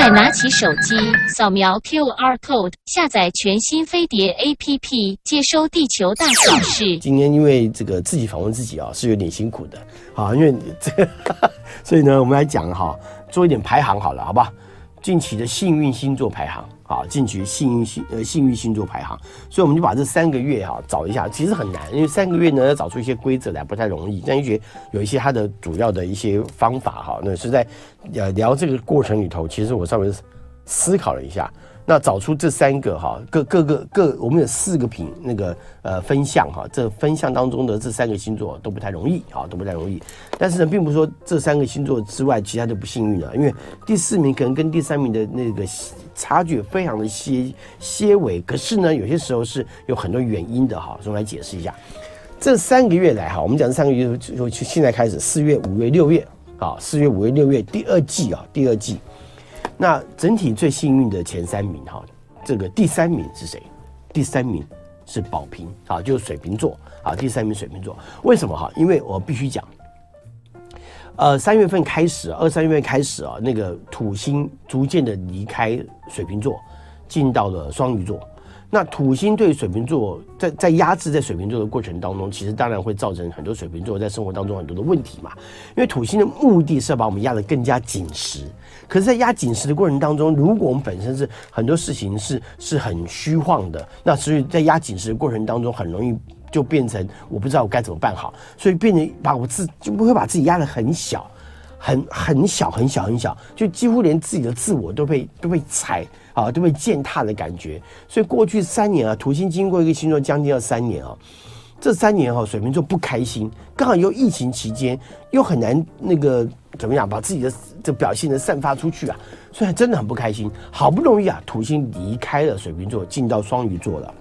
快拿起手机，扫描 QR code，下载全新飞碟 APP，接收地球大小事。今天因为这个自己访问自己啊，是有点辛苦的啊，因为这个，所以呢，我们来讲哈，做一点排行好了，好吧？近期的幸运星座排行。啊，进去幸运星呃幸运星座排行，所以我们就把这三个月哈找一下，其实很难，因为三个月呢要找出一些规则来不太容易。但又觉得有一些它的主要的一些方法哈，那是在呃聊这个过程里头，其实我稍微思考了一下。那找出这三个哈，各各个各，我们有四个品那个呃分项哈，这分项当中的这三个星座都不太容易啊，都不太容易。但是呢，并不是说这三个星座之外，其他都不幸运了，因为第四名可能跟第三名的那个差距非常的些些微。可是呢，有些时候是有很多原因的哈，我们来解释一下。这三个月来哈，我们讲这三个月就就现在开始，四月、五月、六月啊，四月、五月、六月第二季啊，第二季。那整体最幸运的前三名哈，这个第三名是谁？第三名是宝瓶啊，就是水瓶座啊。第三名水瓶座，为什么哈？因为我必须讲，呃，三月份开始，二三月份开始啊，那个土星逐渐的离开水瓶座，进到了双鱼座。那土星对水瓶座在在压制在水瓶座的过程当中，其实当然会造成很多水瓶座在生活当中很多的问题嘛。因为土星的目的是要把我们压得更加紧实，可是，在压紧实的过程当中，如果我们本身是很多事情是是很虚晃的，那所以在压紧实的过程当中，很容易就变成我不知道我该怎么办好，所以变成把我自就不会把自己压得很小，很很小很小很小，就几乎连自己的自我都被都被踩。啊，都被践踏的感觉，所以过去三年啊，土星经过一个星座将近要三年啊，这三年哈、水瓶座不开心，刚好又疫情期间，又很难那个怎么样把自己的这表现的散发出去啊，所以真的很不开心。好不容易啊，土星离开了水瓶座，进到双鱼座了，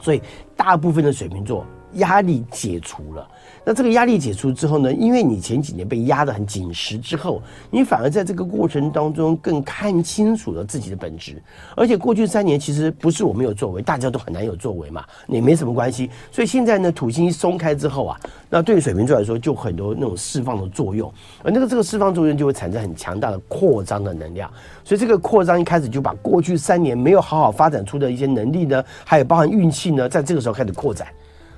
所以大部分的水瓶座压力解除了。那这个压力解除之后呢？因为你前几年被压得很紧实之后，你反而在这个过程当中更看清楚了自己的本质。而且过去三年其实不是我没有作为，大家都很难有作为嘛，也没什么关系。所以现在呢，土星一松开之后啊，那对于水瓶座来说就很多那种释放的作用，而那个这个释放作用就会产生很强大的扩张的能量。所以这个扩张一开始就把过去三年没有好好发展出的一些能力呢，还有包含运气呢，在这个时候开始扩展。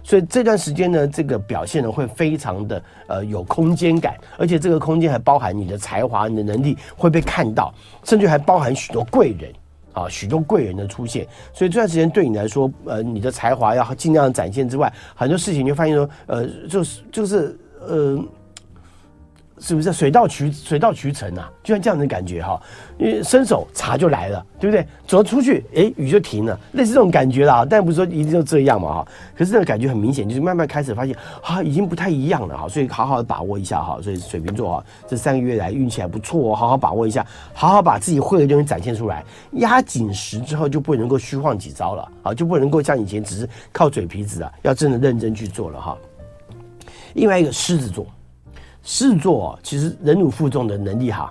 所以这段时间呢，这个表现呢会非常的呃有空间感，而且这个空间还包含你的才华、你的能力会被看到，甚至还包含许多贵人啊，许多贵人的出现。所以这段时间对你来说，呃，你的才华要尽量展现之外，很多事情就发现说，呃，就是就是呃。是不是水到渠水到渠成啊？就像这样的感觉哈，因为伸手茶就来了，对不对？走出去，哎，雨就停了，类似这种感觉啦。但不是说一定就这样嘛哈。可是这个感觉很明显，就是慢慢开始发现啊，已经不太一样了哈。所以好好的把握一下哈。所以水瓶座哈，这三个月来运气还不错哦，好好把握一下，好好把自己会的东西展现出来。压紧实之后就不能够虚晃几招了啊，就不能够像以前只是靠嘴皮子啊，要真的认真去做了哈。另外一个狮子座。狮子座其实忍辱负重的能力哈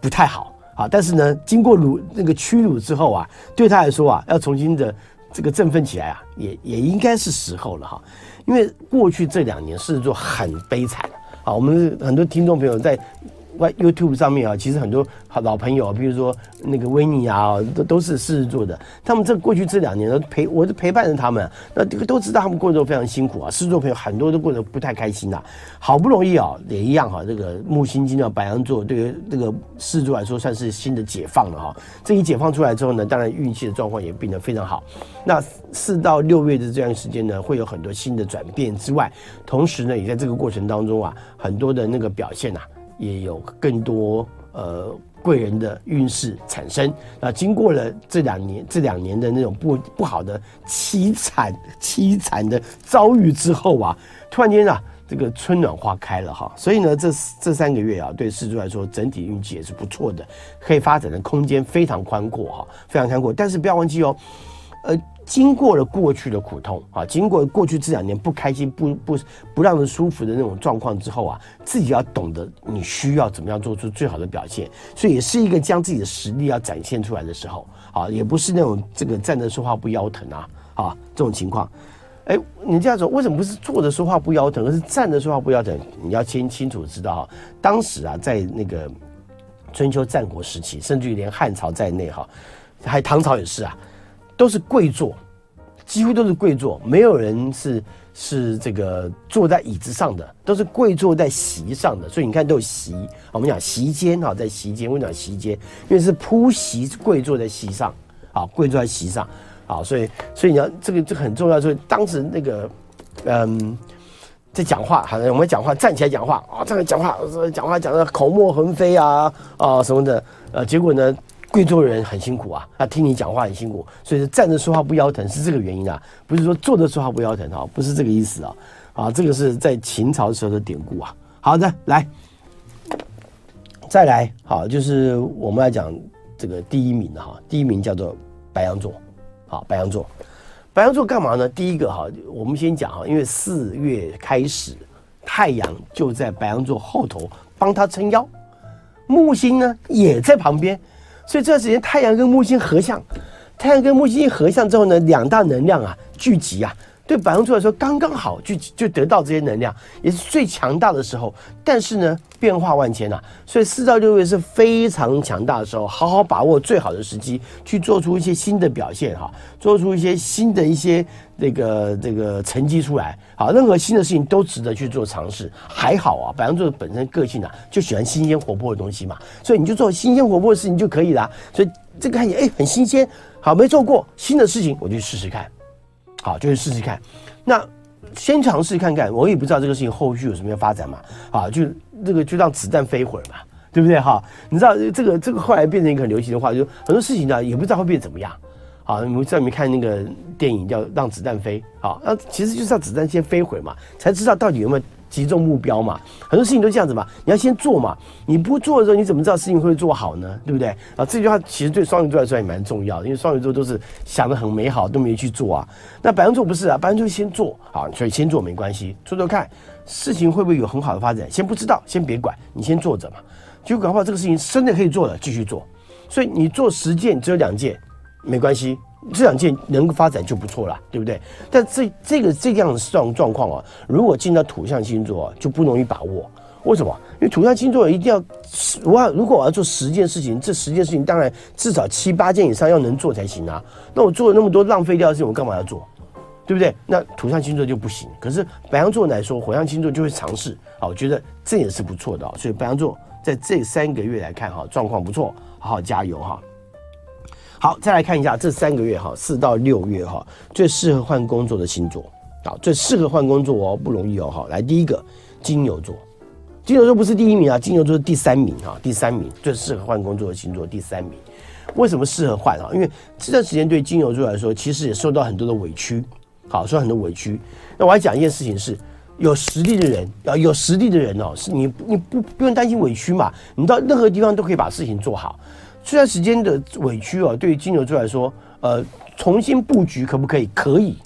不太好啊，但是呢，经过辱那个屈辱之后啊，对他来说啊，要重新的这个振奋起来啊，也也应该是时候了哈。因为过去这两年狮子座很悲惨啊，我们很多听众朋友在。YouTube 上面啊，其实很多好老朋友，比如说那个维尼啊，都都是狮子座的。他们这过去这两年都陪，我都陪伴着他们。那这个都知道他们过得非常辛苦啊。狮子座朋友很多都过得不太开心呐。好不容易啊，也一样哈，这个木星进到白羊座，对于这个狮子座来说算是新的解放了哈。这一解放出来之后呢，当然运气的状况也变得非常好。那四到六月的这段时间呢，会有很多新的转变之外，同时呢，也在这个过程当中啊，很多的那个表现呐。也有更多呃贵人的运势产生。那经过了这两年这两年的那种不不好的凄惨凄惨的遭遇之后啊，突然间啊，这个春暖花开了哈。所以呢，这这三个月啊，对狮子座来说，整体运气也是不错的，可以发展的空间非常宽阔哈，非常宽阔。但是不要忘记哦，呃。经过了过去的苦痛啊，经过过去这两年不开心、不不不让人舒服的那种状况之后啊，自己要懂得你需要怎么样做出最好的表现，所以也是一个将自己的实力要展现出来的时候啊，也不是那种这个站着说话不腰疼啊啊这种情况。哎，你这样说为什么不是坐着说话不腰疼，而是站着说话不腰疼？你要先清楚知道哈，当时啊，在那个春秋战国时期，甚至于连汉朝在内哈，还有唐朝也是啊，都是跪坐，几乎都是跪坐，没有人是是这个坐在椅子上的，都是跪坐在席上的。所以你看都有席，我们讲席间哈，在席间，我们讲席间？因为是铺席跪坐在席上，啊，跪坐在席上，啊，所以所以你要这个这很重要，所以当时那个嗯。在讲话，好像我们讲话站起来讲话啊，站起来讲话，讲话讲的口沫横飞啊啊什么的，呃，结果呢，贵州人很辛苦啊，他听你讲话很辛苦，所以站着说话不腰疼是这个原因啊，不是说坐着说话不腰疼啊，不是这个意思啊，啊，这个是在秦朝时候的典故啊。好的，来，再来，好，就是我们来讲这个第一名的哈，第一名叫做白羊座，好，白羊座。白羊座干嘛呢？第一个哈，我们先讲哈，因为四月开始，太阳就在白羊座后头帮他撑腰，木星呢也在旁边，所以这段时间太阳跟木星合相，太阳跟木星合相之后呢，两大能量啊聚集啊。对白羊座来说，刚刚好就就得到这些能量，也是最强大的时候。但是呢，变化万千呐、所以四到六月是非常强大的时候，好好把握最好的时机，去做出一些新的表现哈，做出一些新的一些这个这个成绩出来。好，任何新的事情都值得去做尝试。还好啊，白羊座本身个性啊，就喜欢新鲜活泼的东西嘛，所以你就做新鲜活泼的事情就可以了。所以这个看起来哎很新鲜，好，没做过新的事情，我就试试看。好，就去试试看。那先尝试看看，我也不知道这个事情后续有什么样发展嘛。啊，就这个就让子弹飞会儿嘛，对不对？哈，你知道这个这个后来变成一个很流行的话，就很多事情呢也不知道会变怎么样。好，你们在里面看那个电影叫《让子弹飞》。好，那其实就是让子弹先飞会嘛，才知道到底有没有。集中目标嘛，很多事情都这样子嘛。你要先做嘛，你不做的时候，你怎么知道事情会做好呢？对不对？啊，这句话其实对双鱼座来说也蛮重要的，因为双鱼座都是想得很美好，都没去做啊。那白羊座不是啊，白羊座先做好，所以先做没关系，做做看，事情会不会有很好的发展？先不知道，先别管，你先做着嘛。结果搞不好这个事情真的可以做了，继续做。所以你做十件只有两件，没关系。这两件能够发展就不错了，对不对？但这这个这样的状状况啊，如果进到土象星座，就不容易把握。为什么？因为土象星座一定要，我要如果我要做十件事情，这十件事情当然至少七八件以上要能做才行啊。那我做了那么多浪费掉的事情，我干嘛要做？对不对？那土象星座就不行。可是白羊座来说，火象星座就会尝试好，我觉得这也是不错的。所以白羊座在这三个月来看哈，状况不错，好好加油哈。好，再来看一下这三个月哈，四到六月哈，最适合换工作的星座，好，最适合换工作哦，不容易哦，好，来第一个金牛座，金牛座不是第一名啊，金牛座是第三名哈，第三名最适合换工作的星座第三名，为什么适合换啊？因为这段时间对金牛座来说，其实也受到很多的委屈，好，受到很多委屈。那我还讲一件事情是，有实力的人啊，有实力的人哦，是你你不不用担心委屈嘛，你到任何地方都可以把事情做好。这段时间的委屈啊，对于金牛座来说，呃，重新布局可不可以？可以。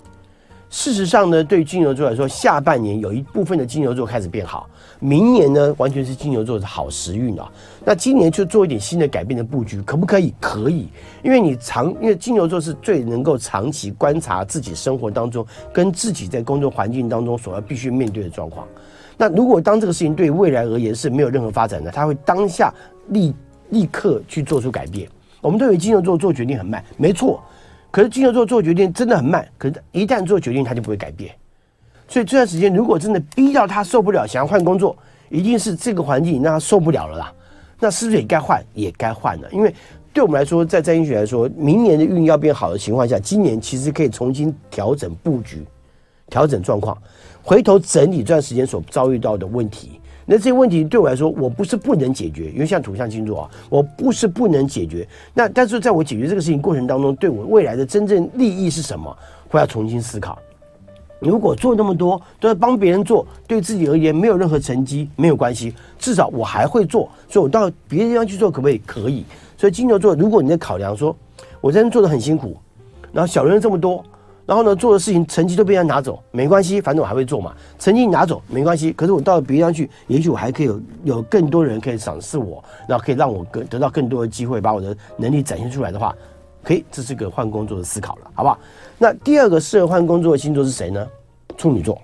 事实上呢，对于金牛座来说，下半年有一部分的金牛座开始变好，明年呢，完全是金牛座的好时运啊。那今年就做一点新的改变的布局，可不可以？可以。因为你长，因为金牛座是最能够长期观察自己生活当中跟自己在工作环境当中所要必须面对的状况。那如果当这个事情对未来而言是没有任何发展的，他会当下立。立刻去做出改变。我们都以为金牛座做决定很慢，没错。可是金牛座做决定真的很慢，可是一旦做决定，他就不会改变。所以这段时间，如果真的逼到他受不了，想要换工作，一定是这个环境让他受不了了啦。那是不是也该换？也该换了。因为对我们来说，在占星学来说，明年的运要变好的情况下，今年其实可以重新调整布局、调整状况，回头整理这段时间所遭遇到的问题。那这些问题对我来说，我不是不能解决，因为像土象星座啊，我不是不能解决。那但是在我解决这个事情过程当中，对我未来的真正利益是什么，会要重新思考。如果做那么多都要帮别人做，对自己而言没有任何成绩，没有关系，至少我还会做，所以我到别的地方去做可不可以？可以。所以金牛座，如果你在考量说，我真的做的很辛苦，然后小人这么多。然后呢，做的事情成绩都被人家拿走，没关系，反正我还会做嘛。成绩拿走没关系，可是我到了别地方去，也许我还可以有有更多人可以赏识我，然后可以让我更得到更多的机会，把我的能力展现出来的话，可以，这是个换工作的思考了，好不好？那第二个适合换工作的星座是谁呢？处女座。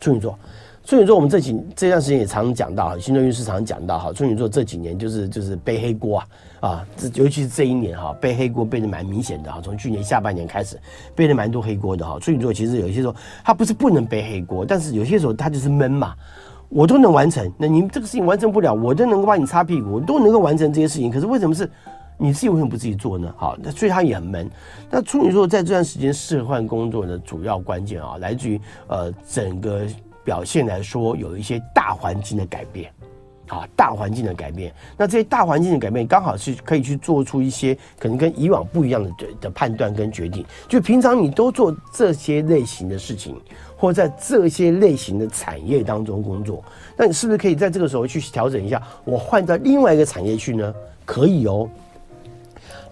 处女座，处女座，我们这几这段时间也常讲到，星座运势常讲到哈，处女座这几年就是就是背黑锅啊啊，这尤其是这一年哈，背黑锅背的蛮明显的哈，从去年下半年开始背了蛮多黑锅的哈。处女座其实有些时候他不是不能背黑锅，但是有些时候他就是闷嘛，我都能完成，那你这个事情完成不了，我都能够帮你擦屁股，我都能够完成这些事情，可是为什么是你自己为什么不自己做呢？好，那所以他也很闷。那处女座在这段时间适合换工作的主要关键啊，来自于呃整个。表现来说，有一些大环境的改变，啊，大环境的改变。那这些大环境的改变，刚好是可以去做出一些可能跟以往不一样的的判断跟决定。就平常你都做这些类型的事情，或在这些类型的产业当中工作，那你是不是可以在这个时候去调整一下？我换到另外一个产业去呢？可以哦。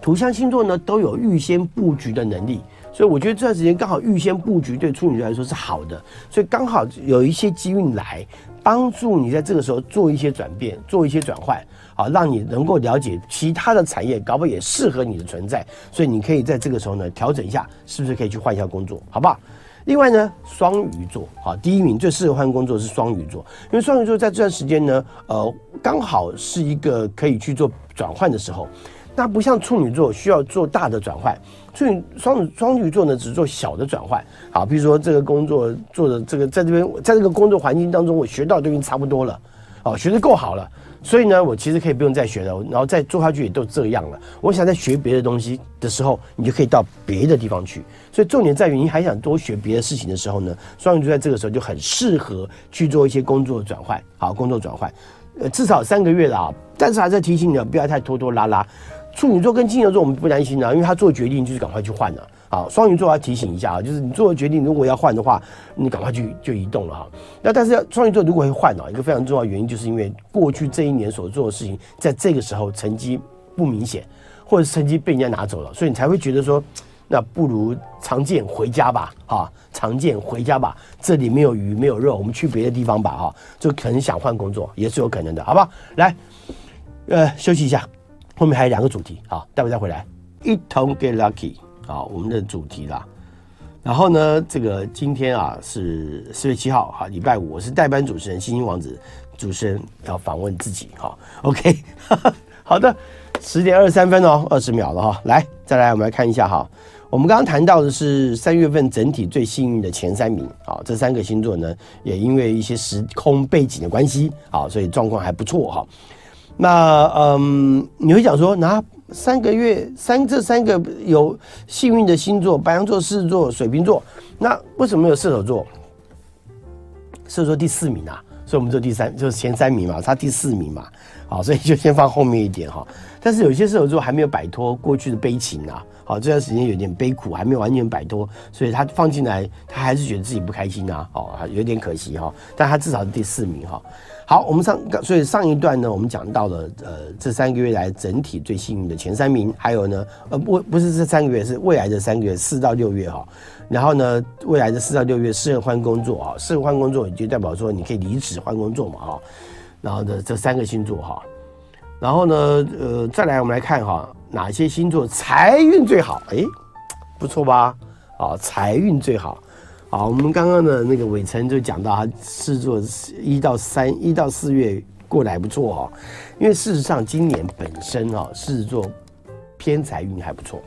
土象星座呢，都有预先布局的能力。所以我觉得这段时间刚好预先布局，对处女座来说是好的。所以刚好有一些机运来帮助你在这个时候做一些转变，做一些转换，好，让你能够了解其他的产业，搞不也适合你的存在。所以你可以在这个时候呢调整一下，是不是可以去换一下工作，好不好？另外呢，双鱼座，好，第一名最适合换工作是双鱼座，因为双鱼座在这段时间呢，呃，刚好是一个可以去做转换的时候。那不像处女座需要做大的转换，处女双子双鱼座呢只做小的转换。好，比如说这个工作做的这个在这边，在这个工作环境当中，我学到的东西差不多了，哦，学得够好了，所以呢，我其实可以不用再学了，然后再做下去也都这样了。我想再学别的东西的时候，你就可以到别的地方去。所以重点在于你还想多学别的事情的时候呢，双鱼座在这个时候就很适合去做一些工作转换。好，工作转换，呃，至少三个月了啊，但是还是要提醒你不要太拖拖拉拉。处女座跟金牛座我们不担心啊，因为他做决定就是赶快去换了。好，双鱼座要提醒一下啊，就是你做的决定如果要换的话，你赶快去就移动了哈。那但是双鱼座如果会换啊，一个非常重要的原因就是因为过去这一年所做的事情，在这个时候成绩不明显，或者是成绩被人家拿走了，所以你才会觉得说，那不如常见回家吧，哈，常见回家吧，这里没有鱼没有肉，我们去别的地方吧，哈，就可能想换工作也是有可能的，好不好？来，呃，休息一下。后面还有两个主题，好，待会再回来，一同 get lucky，好，我们的主题啦。然后呢，这个今天啊是四月七号，哈，礼拜五，我是代班主持人星星王子，主持人要访问自己，哈，OK，好的，十点二十三分哦，二十秒了哈，来，再来我们来看一下哈，我们刚刚谈到的是三月份整体最幸运的前三名，啊，这三个星座呢也因为一些时空背景的关系，啊，所以状况还不错哈。那嗯，你会讲说，那三个月三这三个有幸运的星座，白羊座、狮子座、水瓶座，那为什么没有射手座？射手座第四名啊，所以我们就第三，就是前三名嘛，他第四名嘛，好，所以就先放后面一点哈。但是有些射手座还没有摆脱过去的悲情啊，好，这段时间有点悲苦，还没有完全摆脱，所以他放进来，他还是觉得自己不开心啊，哦，有点可惜哈，但他至少是第四名哈。好，我们上所以上一段呢，我们讲到了呃这三个月来整体最幸运的前三名，还有呢呃不不是这三个月，是未来的三个月四到六月哈。然后呢，未来的四到六月适合换工作啊，适合换工作也就代表说你可以离职换工作嘛哈。然后呢，这三个星座哈，然后呢呃再来我们来看哈哪些星座财运最好？哎，不错吧？啊，财运最好。好，我们刚刚的那个伟成就讲到，他狮子座一到三一到四月过得还不错哦，因为事实上今年本身哈狮子座偏财运还不错，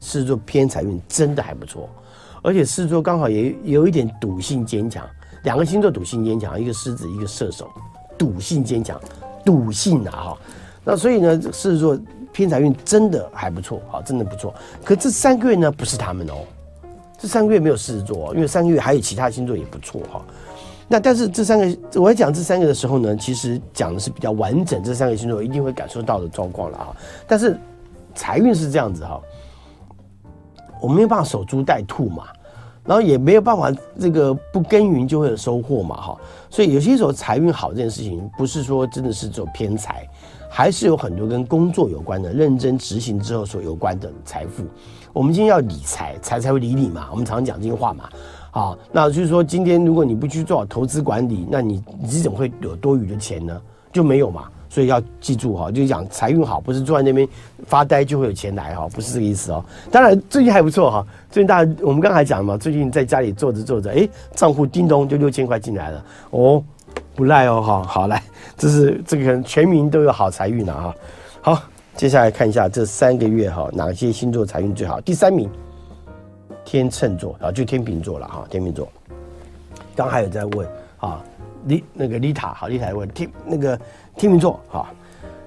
狮子座偏财运真的还不错，而且狮子座刚好也有一点赌性坚强，两个星座赌性坚强，一个狮子一个射手，赌性坚强，赌性啊哈，那所以呢狮子座偏财运真的还不错，好，真的不错，可这三个月呢不是他们哦。这三个月没有狮子座，因为三个月还有其他星座也不错哈。那但是这三个，我在讲这三个的时候呢，其实讲的是比较完整，这三个星座一定会感受到的状况了哈。但是财运是这样子哈，我没有办法守株待兔嘛，然后也没有办法这个不耕耘就会有收获嘛哈。所以有些时候财运好这件事情，不是说真的是做偏财，还是有很多跟工作有关的，认真执行之后所有关的财富。我们今天要理财，财才会理你嘛。我们常讲这句话嘛。好，那就是说，今天如果你不去做好投资管理，那你你怎么会有多余的钱呢？就没有嘛。所以要记住哈，就讲财运好，不是坐在那边发呆就会有钱来哈，不是这个意思哦。当然最近还不错哈，最近大家我们刚才讲嘛，最近在家里坐着坐着，哎，账户叮咚就六千块进来了哦，不赖哦哈。好来，这是这个全民都有好财运了哈。接下来看一下这三个月哈，哪些星座财运最好？第三名，天秤座啊，就天秤座了哈，天秤座。刚还有在问啊，丽那个丽塔好，丽塔问天那个。天秤座哈，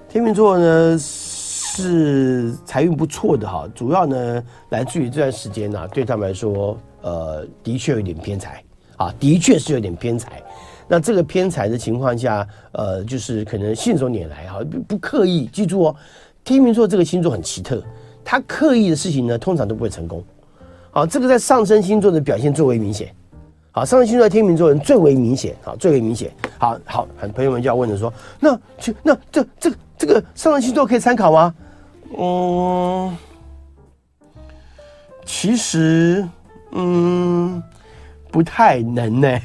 天秤座呢是财运不错的哈，主要呢来自于这段时间呢、对他们来说，呃，的确有点偏财啊，的确是有点偏财。那这个偏财的情况下，呃，就是可能信手拈来哈，不刻意。记住哦，天秤座这个星座很奇特，他刻意的事情呢，通常都不会成功。好，这个在上升星座的表现最为明显。好，上升星座的天秤座人最为明显，好，最为明显。好好，很朋友们就要问了，说，那去那这这个这个上升星座可以参考吗？嗯，其实嗯不太能呢。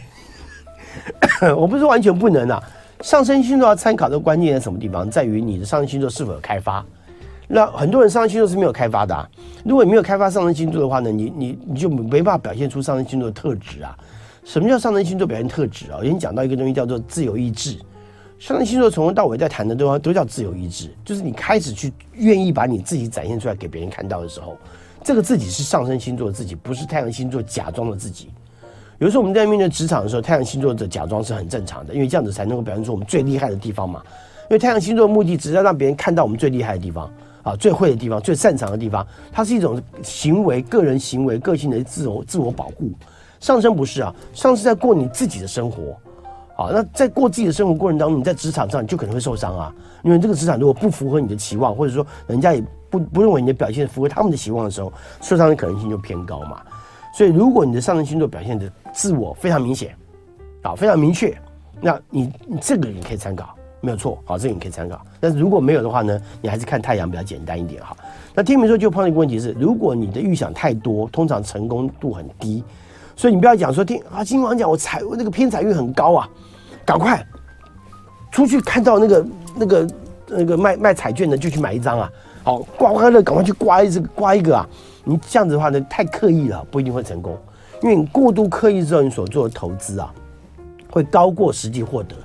我不是完全不能啊。上升星座要参考的关键在什么地方？在于你的上升星座是否有开发。那很多人上升星座是没有开发的啊。如果你没有开发上升星座的话呢，你你你就没办法表现出上升星座的特质啊。什么叫上升星座表现特质啊？我已经讲到一个东西叫做自由意志。上升星座从头到尾在谈的都都叫自由意志，就是你开始去愿意把你自己展现出来给别人看到的时候，这个自己是上升星座自己，不是太阳星座假装的自己。有时候我们在面对职场的时候，太阳星座的假装是很正常的，因为这样子才能够表现出我们最厉害的地方嘛。因为太阳星座的目的只是要让别人看到我们最厉害的地方啊，最会的地方，最擅长的地方。它是一种行为、个人行为、个性的自我自我保护。上升不是啊，上升在过你自己的生活，啊，那在过自己的生活过程当中，你在职场上你就可能会受伤啊，因为这个职场如果不符合你的期望，或者说人家也不不认为你的表现符合他们的期望的时候，受伤的可能性就偏高嘛。所以如果你的上升星座表现的自我非常明显，啊，非常明确，那你这个你可以参考，没有错，好，这个你可以参考。但是如果没有的话呢，你还是看太阳比较简单一点哈。那天秤座就碰到一个问题是，如果你的预想太多，通常成功度很低。所以你不要讲说听啊，金王讲我财那个偏财运很高啊，赶快出去看到那个那个那个卖卖彩券的就去买一张啊，好刮刮乐赶快去刮一只刮一个啊，你这样子的话呢太刻意了，不一定会成功，因为你过度刻意之后你所做的投资啊会高过实际获得，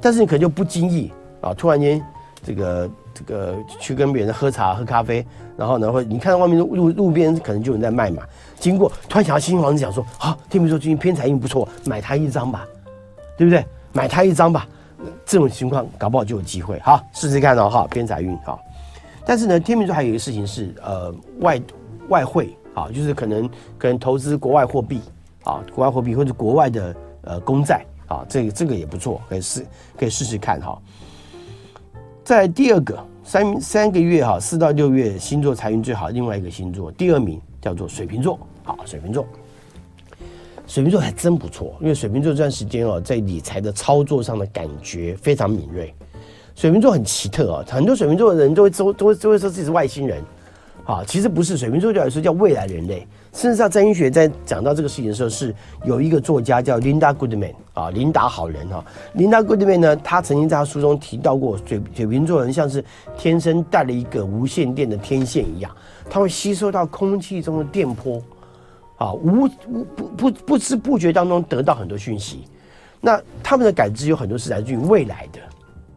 但是你可能就不经意啊，突然间这个这个去跟别人喝茶喝咖啡，然后呢会你看到外面路路边可能就有人在卖嘛。经过，突然想到新房子，想说，好，天秤座最近偏财运不错，买它一张吧，对不对？买它一张吧，这种情况搞不好就有机会，好，试试看哦，哈，偏财运，好。但是呢，天秤座还有一个事情是，呃，外外汇，啊，就是可能可能投资国外货币，啊，国外货币或者国外的呃公债，啊，这个这个也不错，可以试可以试试看哈。在第二个三三个月哈，四到六月星座财运最好，另外一个星座第二名叫做水瓶座。好，水瓶座，水瓶座还真不错，因为水瓶座这段时间哦，在理财的操作上的感觉非常敏锐。水瓶座很奇特哦，很多水瓶座的人都会都都会都会说自己是外星人，啊，其实不是，水瓶座就来说叫未来人类。事实上，占星学在讲到这个事情的时候，是有一个作家叫 Linda Goodman 啊，琳达好人哈，Linda Goodman 呢，他曾经在他书中提到过，水水瓶座人像是天生带了一个无线电的天线一样，他会吸收到空气中的电波。啊，无无不不不知不觉当中得到很多讯息，那他们的感知有很多是来自于未来的，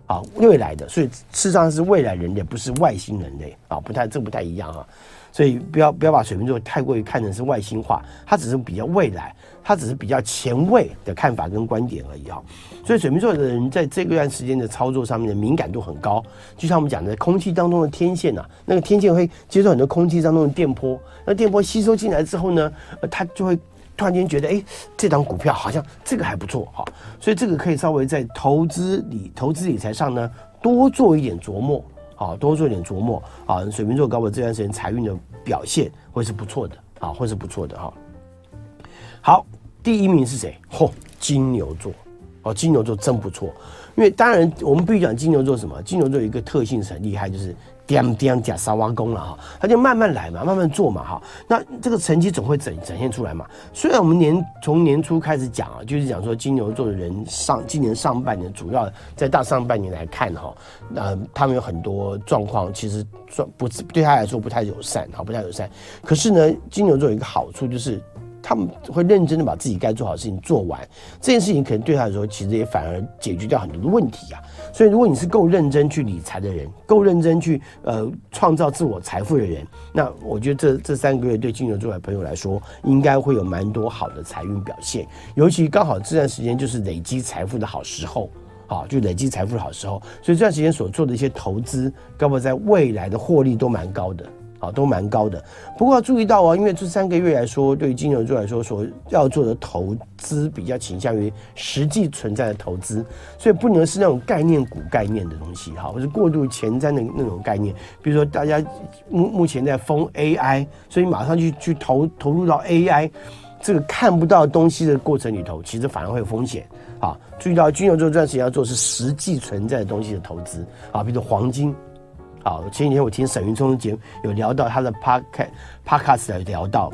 啊，未来的，所以事实上是未来人类，不是外星人类啊，不太这不太一样啊，所以不要不要把水瓶座太过于看成是外星化，它只是比较未来，它只是比较前卫的看法跟观点而已啊。所以水瓶座的人在这个段时间的操作上面的敏感度很高，就像我们讲的，空气当中的天线呐，那个天线会接受很多空气当中的电波，那电波吸收进来之后呢，呃，他就会突然间觉得，哎，这张股票好像这个还不错哈，所以这个可以稍微在投资理投资理财上呢多做一点琢磨，啊，多做一点琢磨啊，水瓶座搞我这段时间财运的表现会是不错的啊，会是不错的哈。好，第一名是谁？嚯，金牛座。哦，金牛座真不错。因为当然我们必须讲金牛座什么？金牛座有一个特性是很厉害，就是。掂掂假沙挖工了哈，他就慢慢来嘛，慢慢做嘛哈。那这个成绩总会展展现出来嘛。虽然我们年从年初开始讲啊，就是讲说金牛座的人上今年上半年，主要在大上半年来看哈，呃，他们有很多状况，其实说不对他来说不太友善，好，不太友善。可是呢，金牛座有一个好处就是。他们会认真的把自己该做好的事情做完，这件事情可能对他来说，其实也反而解决掉很多的问题啊。所以，如果你是够认真去理财的人，够认真去呃创造自我财富的人，那我觉得这这三个月对金牛座的朋友来说，应该会有蛮多好的财运表现。尤其刚好这段时间就是累积财富的好时候，啊，就累积财富的好时候。所以这段时间所做的一些投资，包括在未来的获利都蛮高的。啊，都蛮高的。不过要注意到啊，因为这三个月来说，对于金牛座来说，所要做的投资比较倾向于实际存在的投资，所以不能是那种概念股概念的东西哈，或者过度前瞻的那种概念。比如说，大家目目前在疯 AI，所以马上去去投投入到 AI 这个看不到东西的过程里头，其实反而会有风险啊。注意到金牛座这段时间要做是实际存在的东西的投资啊，比如黄金。好，前几天我听沈云聪的节目，有聊到他的 podcast podcast 来聊到，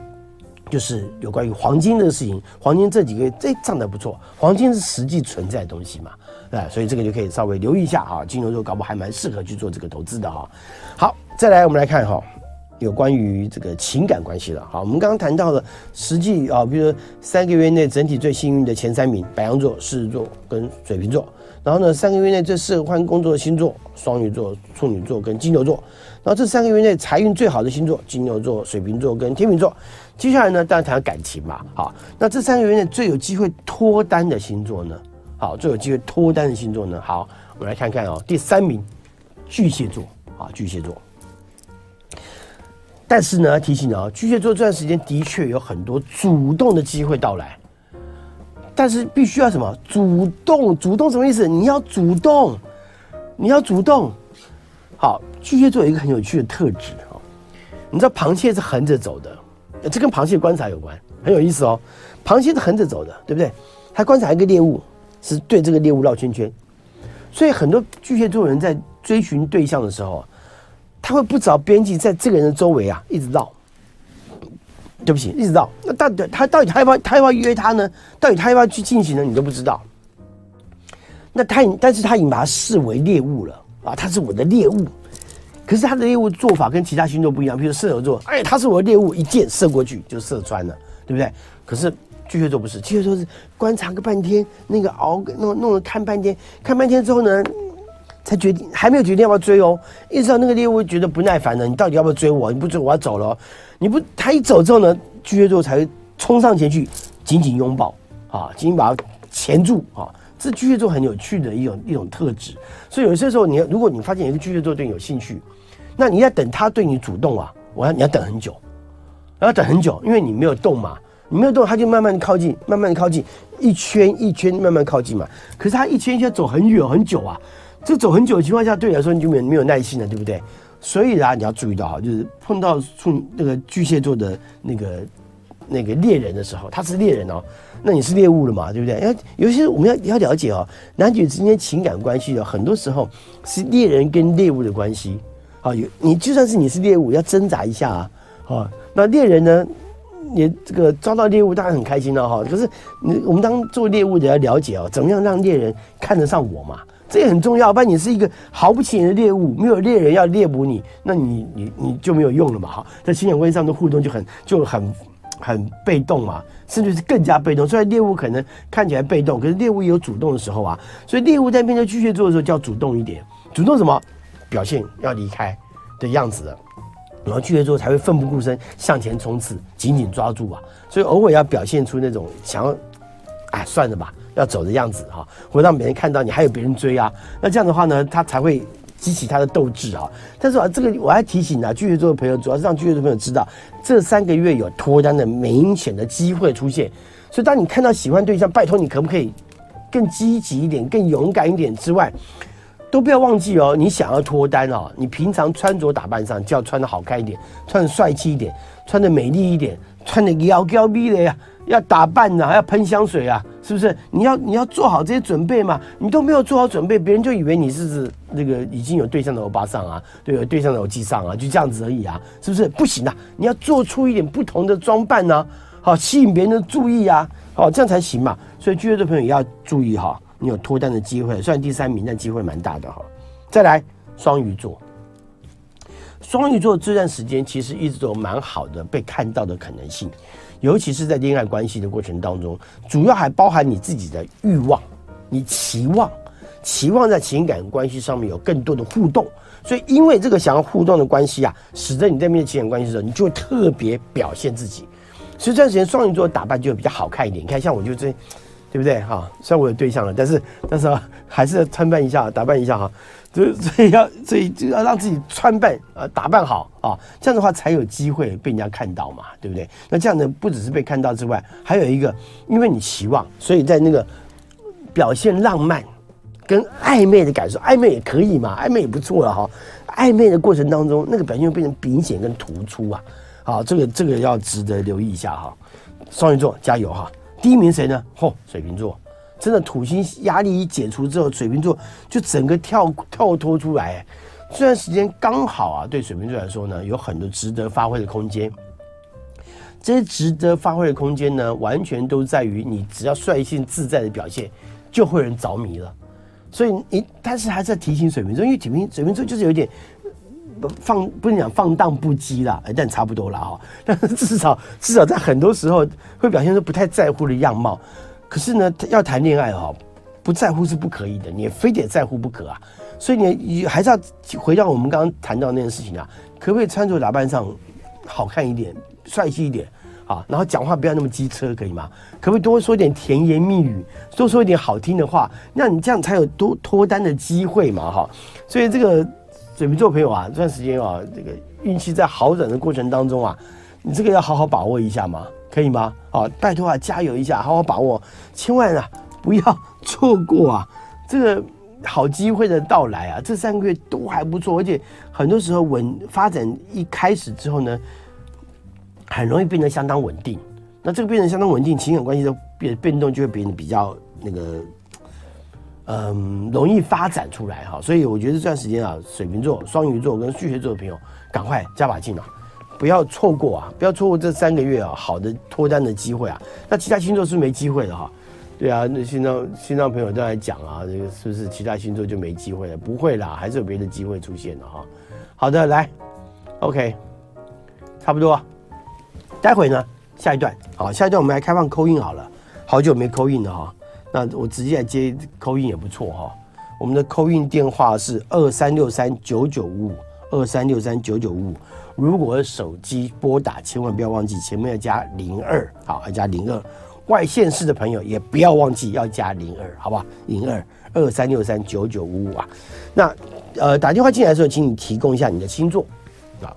就是有关于黄金这个事情。黄金这几个月这涨得不错，黄金是实际存在的东西嘛，对，所以这个就可以稍微留意一下啊。金牛座搞不好还蛮适合去做这个投资的哈。好，再来我们来看哈，有关于这个情感关系的。好，我们刚刚谈到了实际啊，比如说三个月内整体最幸运的前三名，白羊座、狮子座跟水瓶座。然后呢，三个月内最适合换工作的星座，双鱼座、处女座跟金牛座。然后这三个月内财运最好的星座，金牛座、水瓶座跟天秤座。接下来呢，当然谈感情嘛。好，那这三个月内最有机会脱单的星座呢？好，最有机会脱单的星座呢？好，我们来看看哦。第三名，巨蟹座啊，巨蟹座。但是呢，提醒你哦，巨蟹座这段时间的确有很多主动的机会到来。但是必须要什么？主动，主动什么意思？你要主动，你要主动。好，巨蟹座有一个很有趣的特质哦。你知道螃蟹是横着走的，这跟螃蟹观察有关，很有意思哦。螃蟹是横着走的，对不对？它观察一个猎物，是对这个猎物绕圈圈。所以很多巨蟹座人在追寻对象的时候，他会不着边际，在这个人的周围啊一直绕。对不起，一直到那到底他到底他要不要他要不要约他呢？到底他要不要去进行呢？你都不知道。那他但是他已经把他视为猎物了啊，他是我的猎物。可是他的猎物做法跟其他星座不一样，比如射手座，哎，他是我的猎物，一箭射过去就射穿了，对不对？可是巨蟹座不是，巨蟹座是观察个半天，那个熬弄弄了看半天，看半天之后呢，才决定还没有决定要不要追哦。一直到那个猎物觉得不耐烦了，你到底要不要追我？你不追我要走了。你不，他一走之后呢，巨蟹座才会冲上前去，紧紧拥抱，啊，紧紧把他钳住，啊，这巨蟹座很有趣的一种一种特质。所以有些时候，你如果你发现一个巨蟹座对你有兴趣，那你要等他对你主动啊，我要你要等很久，要等很久，因为你没有动嘛，你没有动，他就慢慢靠近，慢慢靠近，一圈一圈慢慢靠近嘛。可是他一圈一圈走很远很久啊，这走很久的情况下，对你来说你就没有没有耐心了，对不对？所以啊，你要注意到哈，就是碰到处那个巨蟹座的那个那个猎人的时候，他是猎人哦，那你是猎物了嘛，对不对？要尤其是我们要要了解哦，男女之间情感关系的很多时候是猎人跟猎物的关系。好，有你就算是你是猎物，要挣扎一下啊。好，那猎人呢，你这个抓到猎物当然很开心了哈。可是你我们当做猎物的要了解哦，怎么样让猎人看得上我嘛？这也很重要，不然你是一个毫不起眼的猎物，没有猎人要猎捕你，那你你你就没有用了嘛，哈，在情感关系上的互动就很就很很被动嘛，甚至是更加被动。虽然猎物可能看起来被动，可是猎物也有主动的时候啊。所以猎物在面对巨蟹座的时候，就要主动一点，主动什么？表现要离开的样子的，然后巨蟹座才会奋不顾身向前冲刺，紧紧抓住啊。所以偶尔要表现出那种想要，哎，算了吧。要走的样子哈，会让别人看到你还有别人追啊，那这样的话呢，他才会激起他的斗志啊。但是啊，这个我还提醒啊，巨蟹座的朋友，主要是让巨蟹座的朋友知道，这三个月有脱单的明显的机会出现。所以当你看到喜欢对象，拜托你可不可以更积极一点、更勇敢一点之外，都不要忘记哦，你想要脱单哦，你平常穿着打扮上就要穿的好看一点，穿的帅气一点，穿的美丽一点，穿的妖娇逼的呀，要打扮呐、啊，要喷香水啊。是不是？你要你要做好这些准备嘛？你都没有做好准备，别人就以为你是指那个已经有对象的欧巴桑啊，对，有对象的欧吉桑啊，就这样子而已啊，是不是？不行啊，你要做出一点不同的装扮呢，好吸引别人的注意啊，好这样才行嘛。所以巨蟹座朋友也要注意哈，你有脱单的机会，虽然第三名，但机会蛮大的哈。再来双鱼座，双鱼座这段时间其实一直都蛮好的被看到的可能性。尤其是在恋爱关系的过程当中，主要还包含你自己的欲望，你期望，期望在情感关系上面有更多的互动，所以因为这个想要互动的关系啊，使得你在面对情感关系的时候，你就会特别表现自己。所以这段时间双鱼座打扮就会比较好看一点。你看，像我就这，对不对？哈，虽然我有对象了，但是但是还是要穿扮一下，打扮一下哈。所以所以要所以就要让自己穿扮呃打扮好啊，这样的话才有机会被人家看到嘛，对不对？那这样呢，不只是被看到之外，还有一个，因为你期望，所以在那个表现浪漫跟暧昧的感受，暧昧也可以嘛，暧昧也不错了哈。暧昧的过程当中，那个表现会变成明显跟突出啊，好，这个这个要值得留意一下哈。双鱼座加油哈，第一名谁呢？嚯，水瓶座。真的土星压力一解除之后，水瓶座就整个跳跳脱出来。这段时间刚好啊，对水瓶座来说呢，有很多值得发挥的空间。这些值得发挥的空间呢，完全都在于你只要率性自在的表现，就会有人着迷了。所以你，但是还是要提醒水瓶座，因为水瓶水瓶座就是有点放，不能讲放荡不羁啦，但差不多了哈。但是至少至少在很多时候会表现出不太在乎的样貌。可是呢，要谈恋爱哈，不在乎是不可以的，你非得在乎不可啊。所以你还是要回到我们刚刚谈到那件事情啊，可不可以穿着打扮上好看一点、帅气一点啊？然后讲话不要那么机车，可以吗？可不可以多说一点甜言蜜语，多说一点好听的话？那你这样才有多脱单的机会嘛哈。所以这个水瓶座朋友啊，这段时间啊，这个运气在好转的过程当中啊，你这个要好好把握一下嘛。可以吗？好，拜托啊，加油一下，好好把握，千万啊不要错过啊这个好机会的到来啊！这三个月都还不错，而且很多时候稳发展一开始之后呢，很容易变得相当稳定。那这个变得相当稳定，情感关系的变变动就会变得比较那个，嗯，容易发展出来哈。所以我觉得这段时间啊，水瓶座、双鱼座跟巨蟹座的朋友，赶快加把劲啊！不要错过啊！不要错过这三个月啊，好的脱单的机会啊。那其他星座是没机会的哈。对啊，那新浪新浪朋友都在讲啊，这个是不是其他星座就没机会了？不会啦，还是有别的机会出现的哈。好的，来，OK，差不多。待会呢，下一段，好，下一段我们来开放扣印好了。好久没扣印了哈，那我直接来接扣印也不错哈。我们的扣印电话是二三六三九九五五，二三六三九九五五。如果手机拨打，千万不要忘记前面要加零二，好，要加零二。外县市的朋友也不要忘记要加零二，好不好？零二二三六三九九五五啊。那呃，打电话进来的时候，请你提供一下你的星座啊，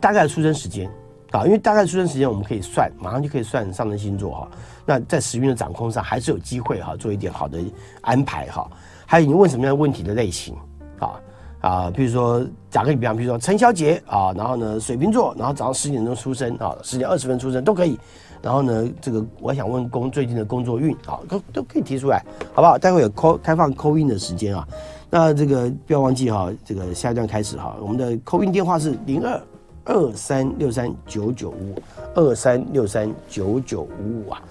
大概的出生时间啊，因为大概出生时间我们可以算，马上就可以算上升星座哈。那在时运的掌控上，还是有机会哈，做一点好的安排哈。还有你问什么样的问题的类型啊？啊，比如说，打个比方，比如说陈小姐啊，然后呢，水瓶座，然后早上十点钟出生啊，十点二十分出生都可以。然后呢，这个我想问工最近的工作运啊，都都可以提出来，好不好？待会有扣开放 call in 的时间啊，那这个不要忘记哈，这个下一段开始哈，我们的 call in 电话是零二二三六三九九五五二三六三九九五五啊，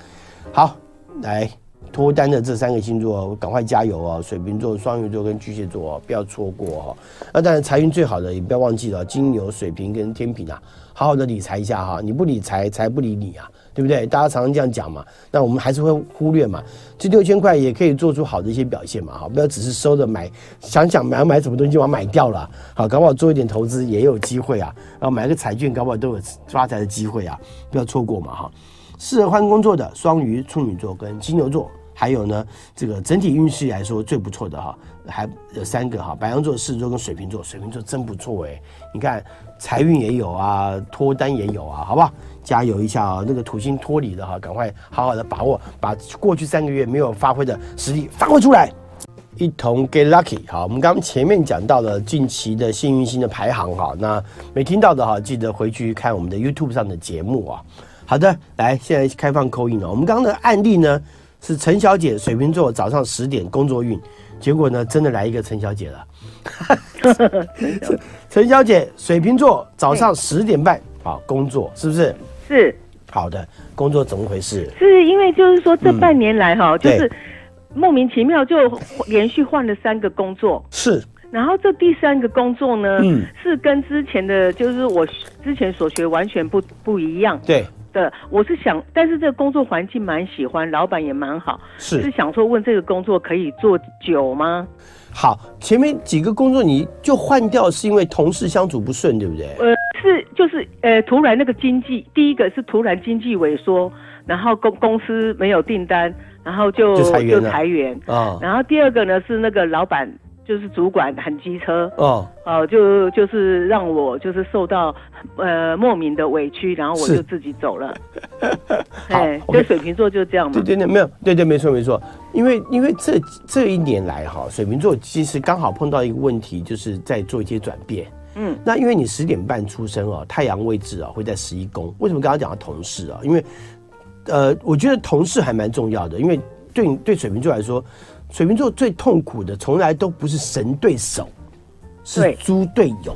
好，来。脱单的这三个星座，赶快加油哦！水瓶座、双鱼座跟巨蟹座哦，不要错过哈。那当然财运最好的也不要忘记了，金牛、水瓶跟天平啊，好好的理财一下哈。你不理财，财不理你啊，对不对？大家常常这样讲嘛。那我们还是会忽略嘛。这六千块也可以做出好的一些表现嘛哈，不要只是收着买，想想买买什么东西就把它买掉了。好，搞不好做一点投资也有机会啊。然后买个彩券，搞不好都有发财的机会啊，不要错过嘛哈。适合换工作的双鱼、处女座跟金牛座。还有呢，这个整体运势来说最不错的哈，还有三个哈，白羊座、狮子座跟水瓶座，水瓶座真不错哎，你看财运也有啊，脱单也有啊，好不好？加油一下啊！那个土星脱离的哈，赶快好好的把握，把过去三个月没有发挥的实力发挥出来，一同 get lucky。好，我们刚前面讲到了近期的幸运星的排行哈，那没听到的哈，记得回去看我们的 YouTube 上的节目啊。好的，来，现在开放 call in 了。我们刚刚的案例呢？是陈小姐，水瓶座早上十点工作运，结果呢，真的来一个陈小姐了。陈小姐，水瓶座早上十点半好工作，是不是？是。好的，工作怎么回事？是因为就是说这半年来哈，就是莫名其妙就连续换了三个工作。是。然后这第三个工作呢，嗯，是跟之前的就是我之前所学完全不不一样。对。的，我是想，但是这个工作环境蛮喜欢，老板也蛮好，是是想说问这个工作可以做久吗？好，前面几个工作你就换掉，是因为同事相处不顺，对不对？呃，是就是呃，突然那个经济，第一个是突然经济萎缩，然后公公司没有订单，然后就就裁员啊，然后第二个呢是那个老板。就是主管很机车哦，哦，就就是让我就是受到呃莫名的委屈，然后我就自己走了。哎，对，水瓶座就这样嘛。对对对，没有，对对，没错没错。因为因为这这一年来哈，水瓶座其实刚好碰到一个问题，就是在做一些转变。嗯，那因为你十点半出生哦，太阳位置啊会在十一宫。为什么刚刚讲到同事啊？因为呃，我觉得同事还蛮重要的，因为对对水瓶座来说。水瓶座最痛苦的，从来都不是神对手，是猪队友。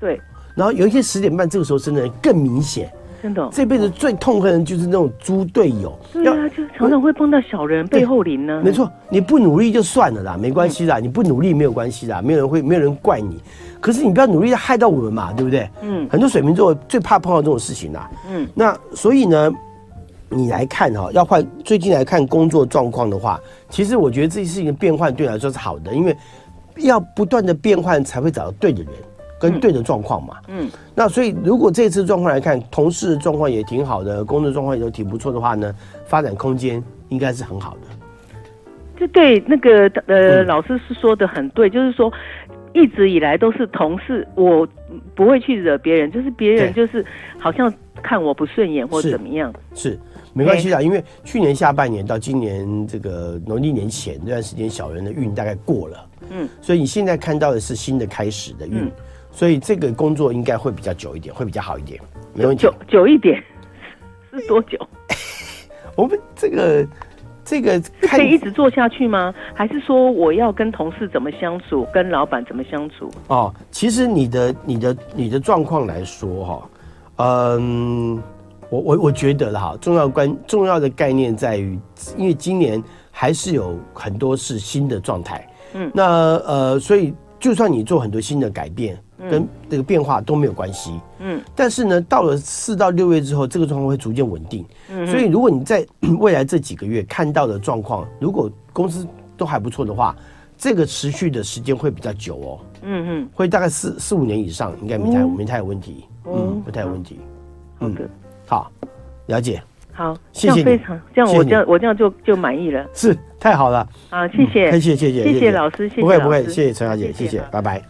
对。然后有一些十点半这个时候生的人更明显，真的。这辈子最痛恨的就是那种猪队友。对啊，就常常会碰到小人背后灵呢。没错，你不努力就算了啦，没关系啦，你不努力没有关系啦，没有人会，没有人怪你。可是你不要努力害到我们嘛，对不对？嗯。很多水瓶座最怕碰到这种事情啦。嗯。那所以呢？你来看哈，要换最近来看工作状况的话，其实我觉得这件事情的变换对你来说是好的，因为要不断的变换才会找到对的人跟对的状况嘛。嗯，那所以如果这次状况来看，同事的状况也挺好的，工作状况也都挺不错的话呢，发展空间应该是很好的。这对那个呃、嗯、老师是说的很对，就是说一直以来都是同事，我不会去惹别人，就是别人就是好像看我不顺眼或怎么样是。是没关系啦，因为去年下半年到今年这个农历年前这段时间，小人的运大概过了，嗯，所以你现在看到的是新的开始的运，嗯，所以这个工作应该会比较久一点，会比较好一点，没问题。久久一点 是多久？我们这个这个可以一直做下去吗？还是说我要跟同事怎么相处，跟老板怎么相处？哦，其实你的你的你的状况来说哈，嗯。我我我觉得了哈，重要关重要的概念在于，因为今年还是有很多是新的状态，嗯，那呃，所以就算你做很多新的改变，跟这个变化都没有关系，嗯，但是呢，到了四到六月之后，这个状况会逐渐稳定，嗯，所以如果你在未来这几个月看到的状况，如果公司都还不错的话，这个持续的时间会比较久哦，嗯嗯，会大概四四五年以上，应该没太没太有问题，嗯，不太有问题，好的。好，了解。好，谢谢你。非常这样，我这样我这样就就满意了。是，太好了。啊，谢谢，谢谢，谢谢，谢谢老师，谢谢。不会不会，谢谢陈小姐，谢谢，拜拜。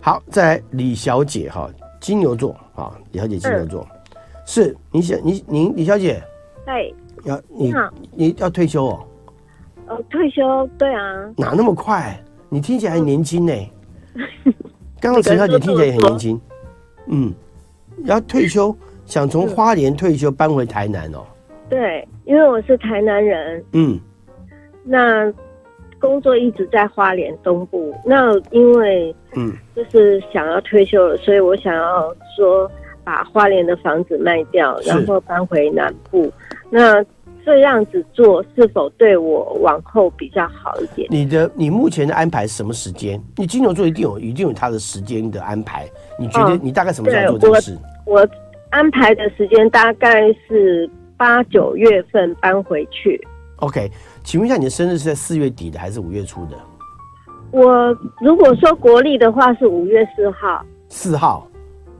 好，再来李小姐哈，金牛座啊，李小姐金牛座，是，你想你您李小姐，哎，要你你要退休哦？哦，退休，对啊。哪那么快？你听起来很年轻呢。刚刚陈小姐听起来也很年轻。嗯，要退休。想从花莲退休搬回台南哦？对，因为我是台南人。嗯，那工作一直在花莲东部。那因为嗯，就是想要退休了，所以我想要说把花莲的房子卖掉，然后搬回南部。那这样子做是否对我往后比较好一点？你的你目前的安排什么时间？你金牛座一定有一定有他的时间的安排。你觉得你大概什么时候做这个事？我。我安排的时间大概是八九月份搬回去。OK，请问一下，你的生日是在四月底的还是五月初的？我如果说国历的话是五月四号。四号。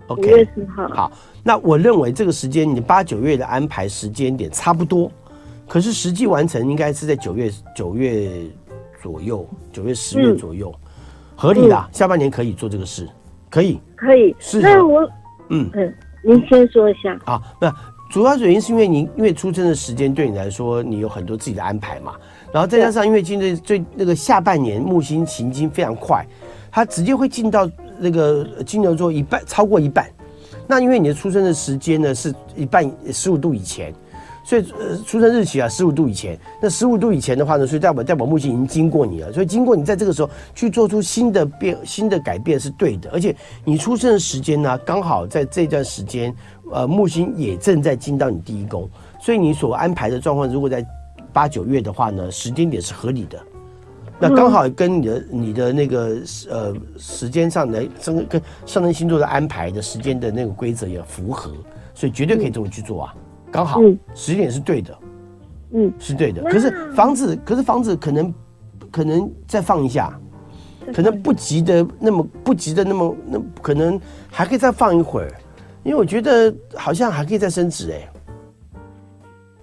OK。五月四号。好，那我认为这个时间你八九月的安排时间点差不多，可是实际完成应该是在九月九月左右，九月十月左右，嗯、合理啦。下半年可以做这个事，可以。可以。是。那我嗯。嗯。您先说一下。啊，那主要原因是因为您因为出生的时间对你来说，你有很多自己的安排嘛，然后再加上因为今年最那个下半年木星行经非常快，它直接会进到那个金牛座一半超过一半，那因为你的出生的时间呢是一半十五度以前，所以呃，出生日期啊，十五度以前。那十五度以前的话呢，所以代表代表木星已经经过你了，所以经过你在这个时候去做出新的变、新的改变是对的。而且你出生的时间呢，刚好在这段时间，呃，木星也正在进到你第一宫，所以你所安排的状况，如果在八九月的话呢，时间点是合理的。那刚好跟你的你的那个呃时间上的跟跟上升星座的安排的时间的那个规则也符合，所以绝对可以这么去做啊。刚好，时间点是对的，嗯，是对的。可是房子，可是房子可能可能再放一下，可能不急的那么不急的那么那可能还可以再放一会儿，因为我觉得好像还可以再升值哎。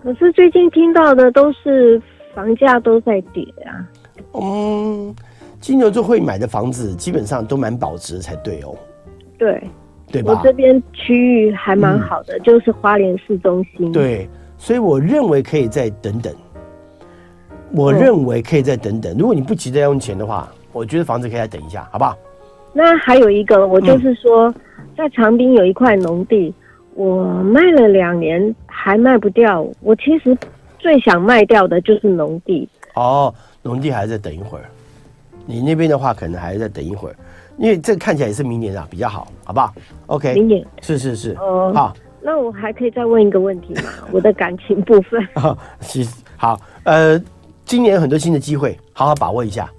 可是最近听到的都是房价都在跌啊。嗯，金牛座会买的房子基本上都蛮保值才对哦。对。对吧？我这边区域还蛮好的，嗯，就是花莲市中心。对，所以我认为可以再等等。我认为可以再等等。如果你不急着要用钱的话，我觉得房子可以再等一下，好不好？那还有一个，我就是说，在长滨有一块农地，我卖了两年还卖不掉。我其实最想卖掉的就是农地。哦，农地还是再等一会儿。你那边的话，可能还是再等一会儿。因为这个看起来也是明年啊，比较好，好不好？OK，明年是是是，哦、呃，好。那我还可以再问一个问题吗？我的感情部分。其实好，呃，今年有很多新的机会，好好把握一下，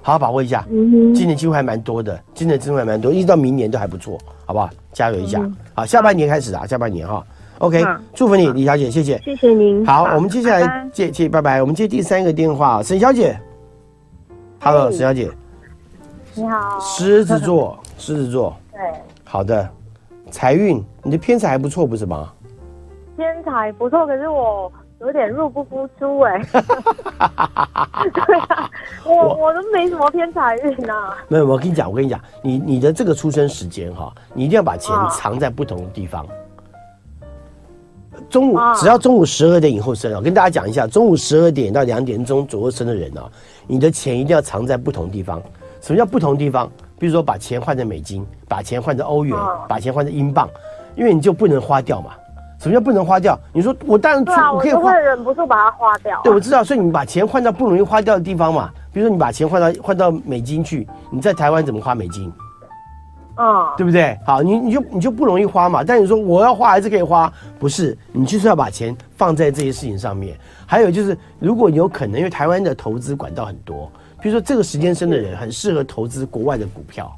好好把握一下。嗯，今年机会还蛮多的，今年机会还蛮多，一直到明年都还不错，好不好？加油一下。嗯、好，下半年开始啊，下半年哈。OK，祝福你，李小姐，谢谢，谢谢您。好，我们接下来接接，拜拜。我们接第三个电话，沈小姐。Hello，沈小姐。你好，狮子座，狮子座，对，好的，财运，你的偏财还不错，不是吗？偏财不错，可是我有点入不敷出哎。对啊，我我，都没什么偏财运啊。没有，我跟你讲，我跟你讲，你你的这个出生时间哈，你一定要把钱藏在不同的地方。啊、中午只要中午十二点以后生啊，我跟大家讲一下，中午十二点到两点钟左右生的人啊，你的钱一定要藏在不同地方。什么叫不同地方？比如说把钱换成美金，把钱换成欧元，把钱换成英镑，因为你就不能花掉嘛。什么叫不能花掉？你说我当然我可以忍不住把它花掉啊。对，我知道，所以你把钱换到不容易花掉的地方嘛。比如说你把钱换到换到美金去，你在台湾怎么花美金？嗯，对不对？好，你你就你就不容易花嘛。但你说我要花还是可以花？不是，你就是要把钱放在这些事情上面。还有就是，如果你有可能，因为台湾的投资管道很多。比如说这个时间生的人很适合投资国外的股票，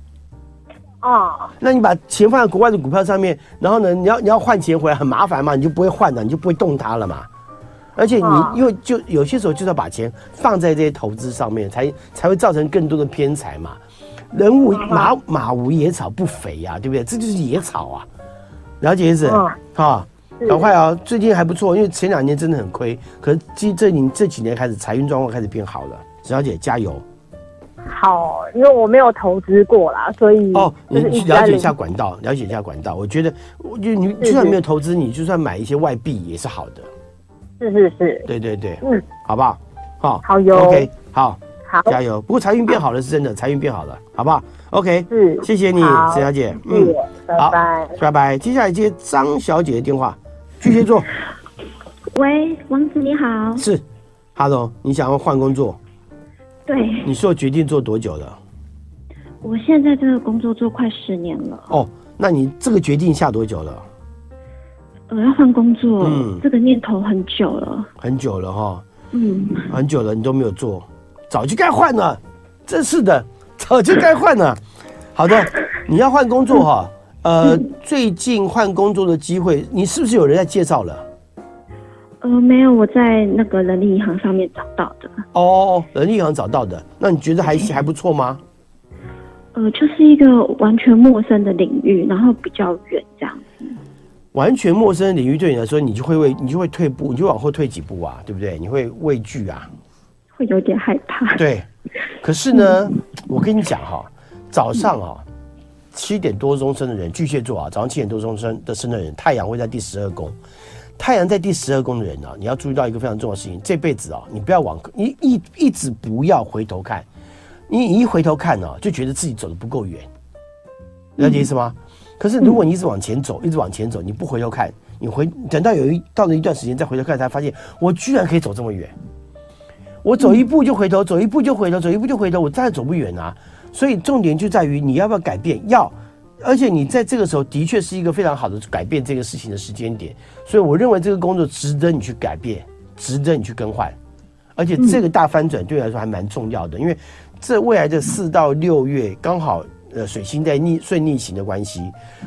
哦，那你把钱放在国外的股票上面，然后呢，你要你要换钱回来很麻烦嘛，你就不会换了，你就不会动它了嘛。而且你因为就有些时候就是要把钱放在这些投资上面，才才会造成更多的偏财嘛。人无马马无野草不肥呀，对不对？这就是野草啊，了解意思？哈，赶快啊！最近还不错，因为前两年真的很亏，可是这这你这几年开始财运状况开始变好了。小姐加油！好，因为我没有投资过啦，所以哦，你去了解一下管道，了解一下管道。我觉得，我觉得你就算没有投资，你就算买一些外币也是好的。是是是，对对对，嗯，好不好？好，好油。OK，好，好，加油。不过财运变好了是真的，财运变好了，好不好？OK，是，谢谢你，沈小姐。嗯，拜拜，拜拜。接下来接张小姐的电话，巨蟹座。喂，王子你好。是，Hello，你想要换工作？对，你说决定做多久了？我现在这个工作做快十年了。哦，那你这个决定下多久了？我要换工作，嗯，这个念头很久了，很久了哈，嗯，很久了，你都没有做，早就该换了，真是的，早就该换了。好的，你要换工作哈，呃，最近换工作的机会，你是不是有人在介绍了？呃，没有，我在那个人力银行上面找到的。哦，人力银行找到的，那你觉得还还不错吗？呃，就是一个完全陌生的领域，然后比较远这样子。完全陌生的领域对你来说，你就会为，你就会退步，你就往后退几步啊，对不对？你会畏惧啊，会有点害怕。对，可是呢，嗯、我跟你讲哈，早上啊七点多钟生的人，巨蟹座啊，早上七点多钟生的生的人，太阳会在第十二宫。太阳在第十二宫的人呢、你要注意到一个非常重要的事情，这辈子啊，你不要往你一一直不要回头看，你一回头看呢、就觉得自己走得不够远，了解意思吗？可是如果你一直往前走，一直往前走，你不回头看，你回等到有一到了一段时间再回头看，才发现我居然可以走这么远。我走一步就回头，走一步就回头，走一步就回头，我再也走不远啊！所以重点就在于你要不要改变，要，而且你在这个时候的确是一个非常好的改变这个事情的时间点。所以我认为这个工作值得你去改变，值得你去更换，而且这个大翻转对你来说还蛮重要的，因为这未来的四到六月刚好。呃，水星在逆顺逆行的关系，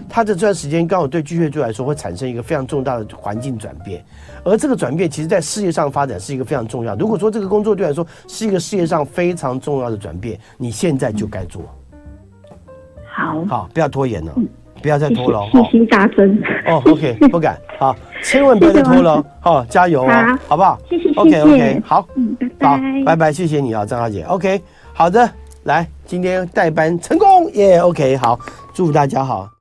它的这段时间刚好对巨蟹座来说会产生一个非常重大的环境转变，而这个转变其实在事业上发展是一个非常重要。如果说这个工作对来说是一个事业上非常重要的转变，你现在就该做。好，好，不要拖延了，不要再拖了，信心大增。哦，OK，不敢，好，千万不要再拖了，好，加油啊，好。不好？谢谢，OK OK，好，嗯，拜拜，好，拜拜，谢谢你啊，张小姐，OK，好的。来，今天代班成功耶 OK，好，祝福大家好。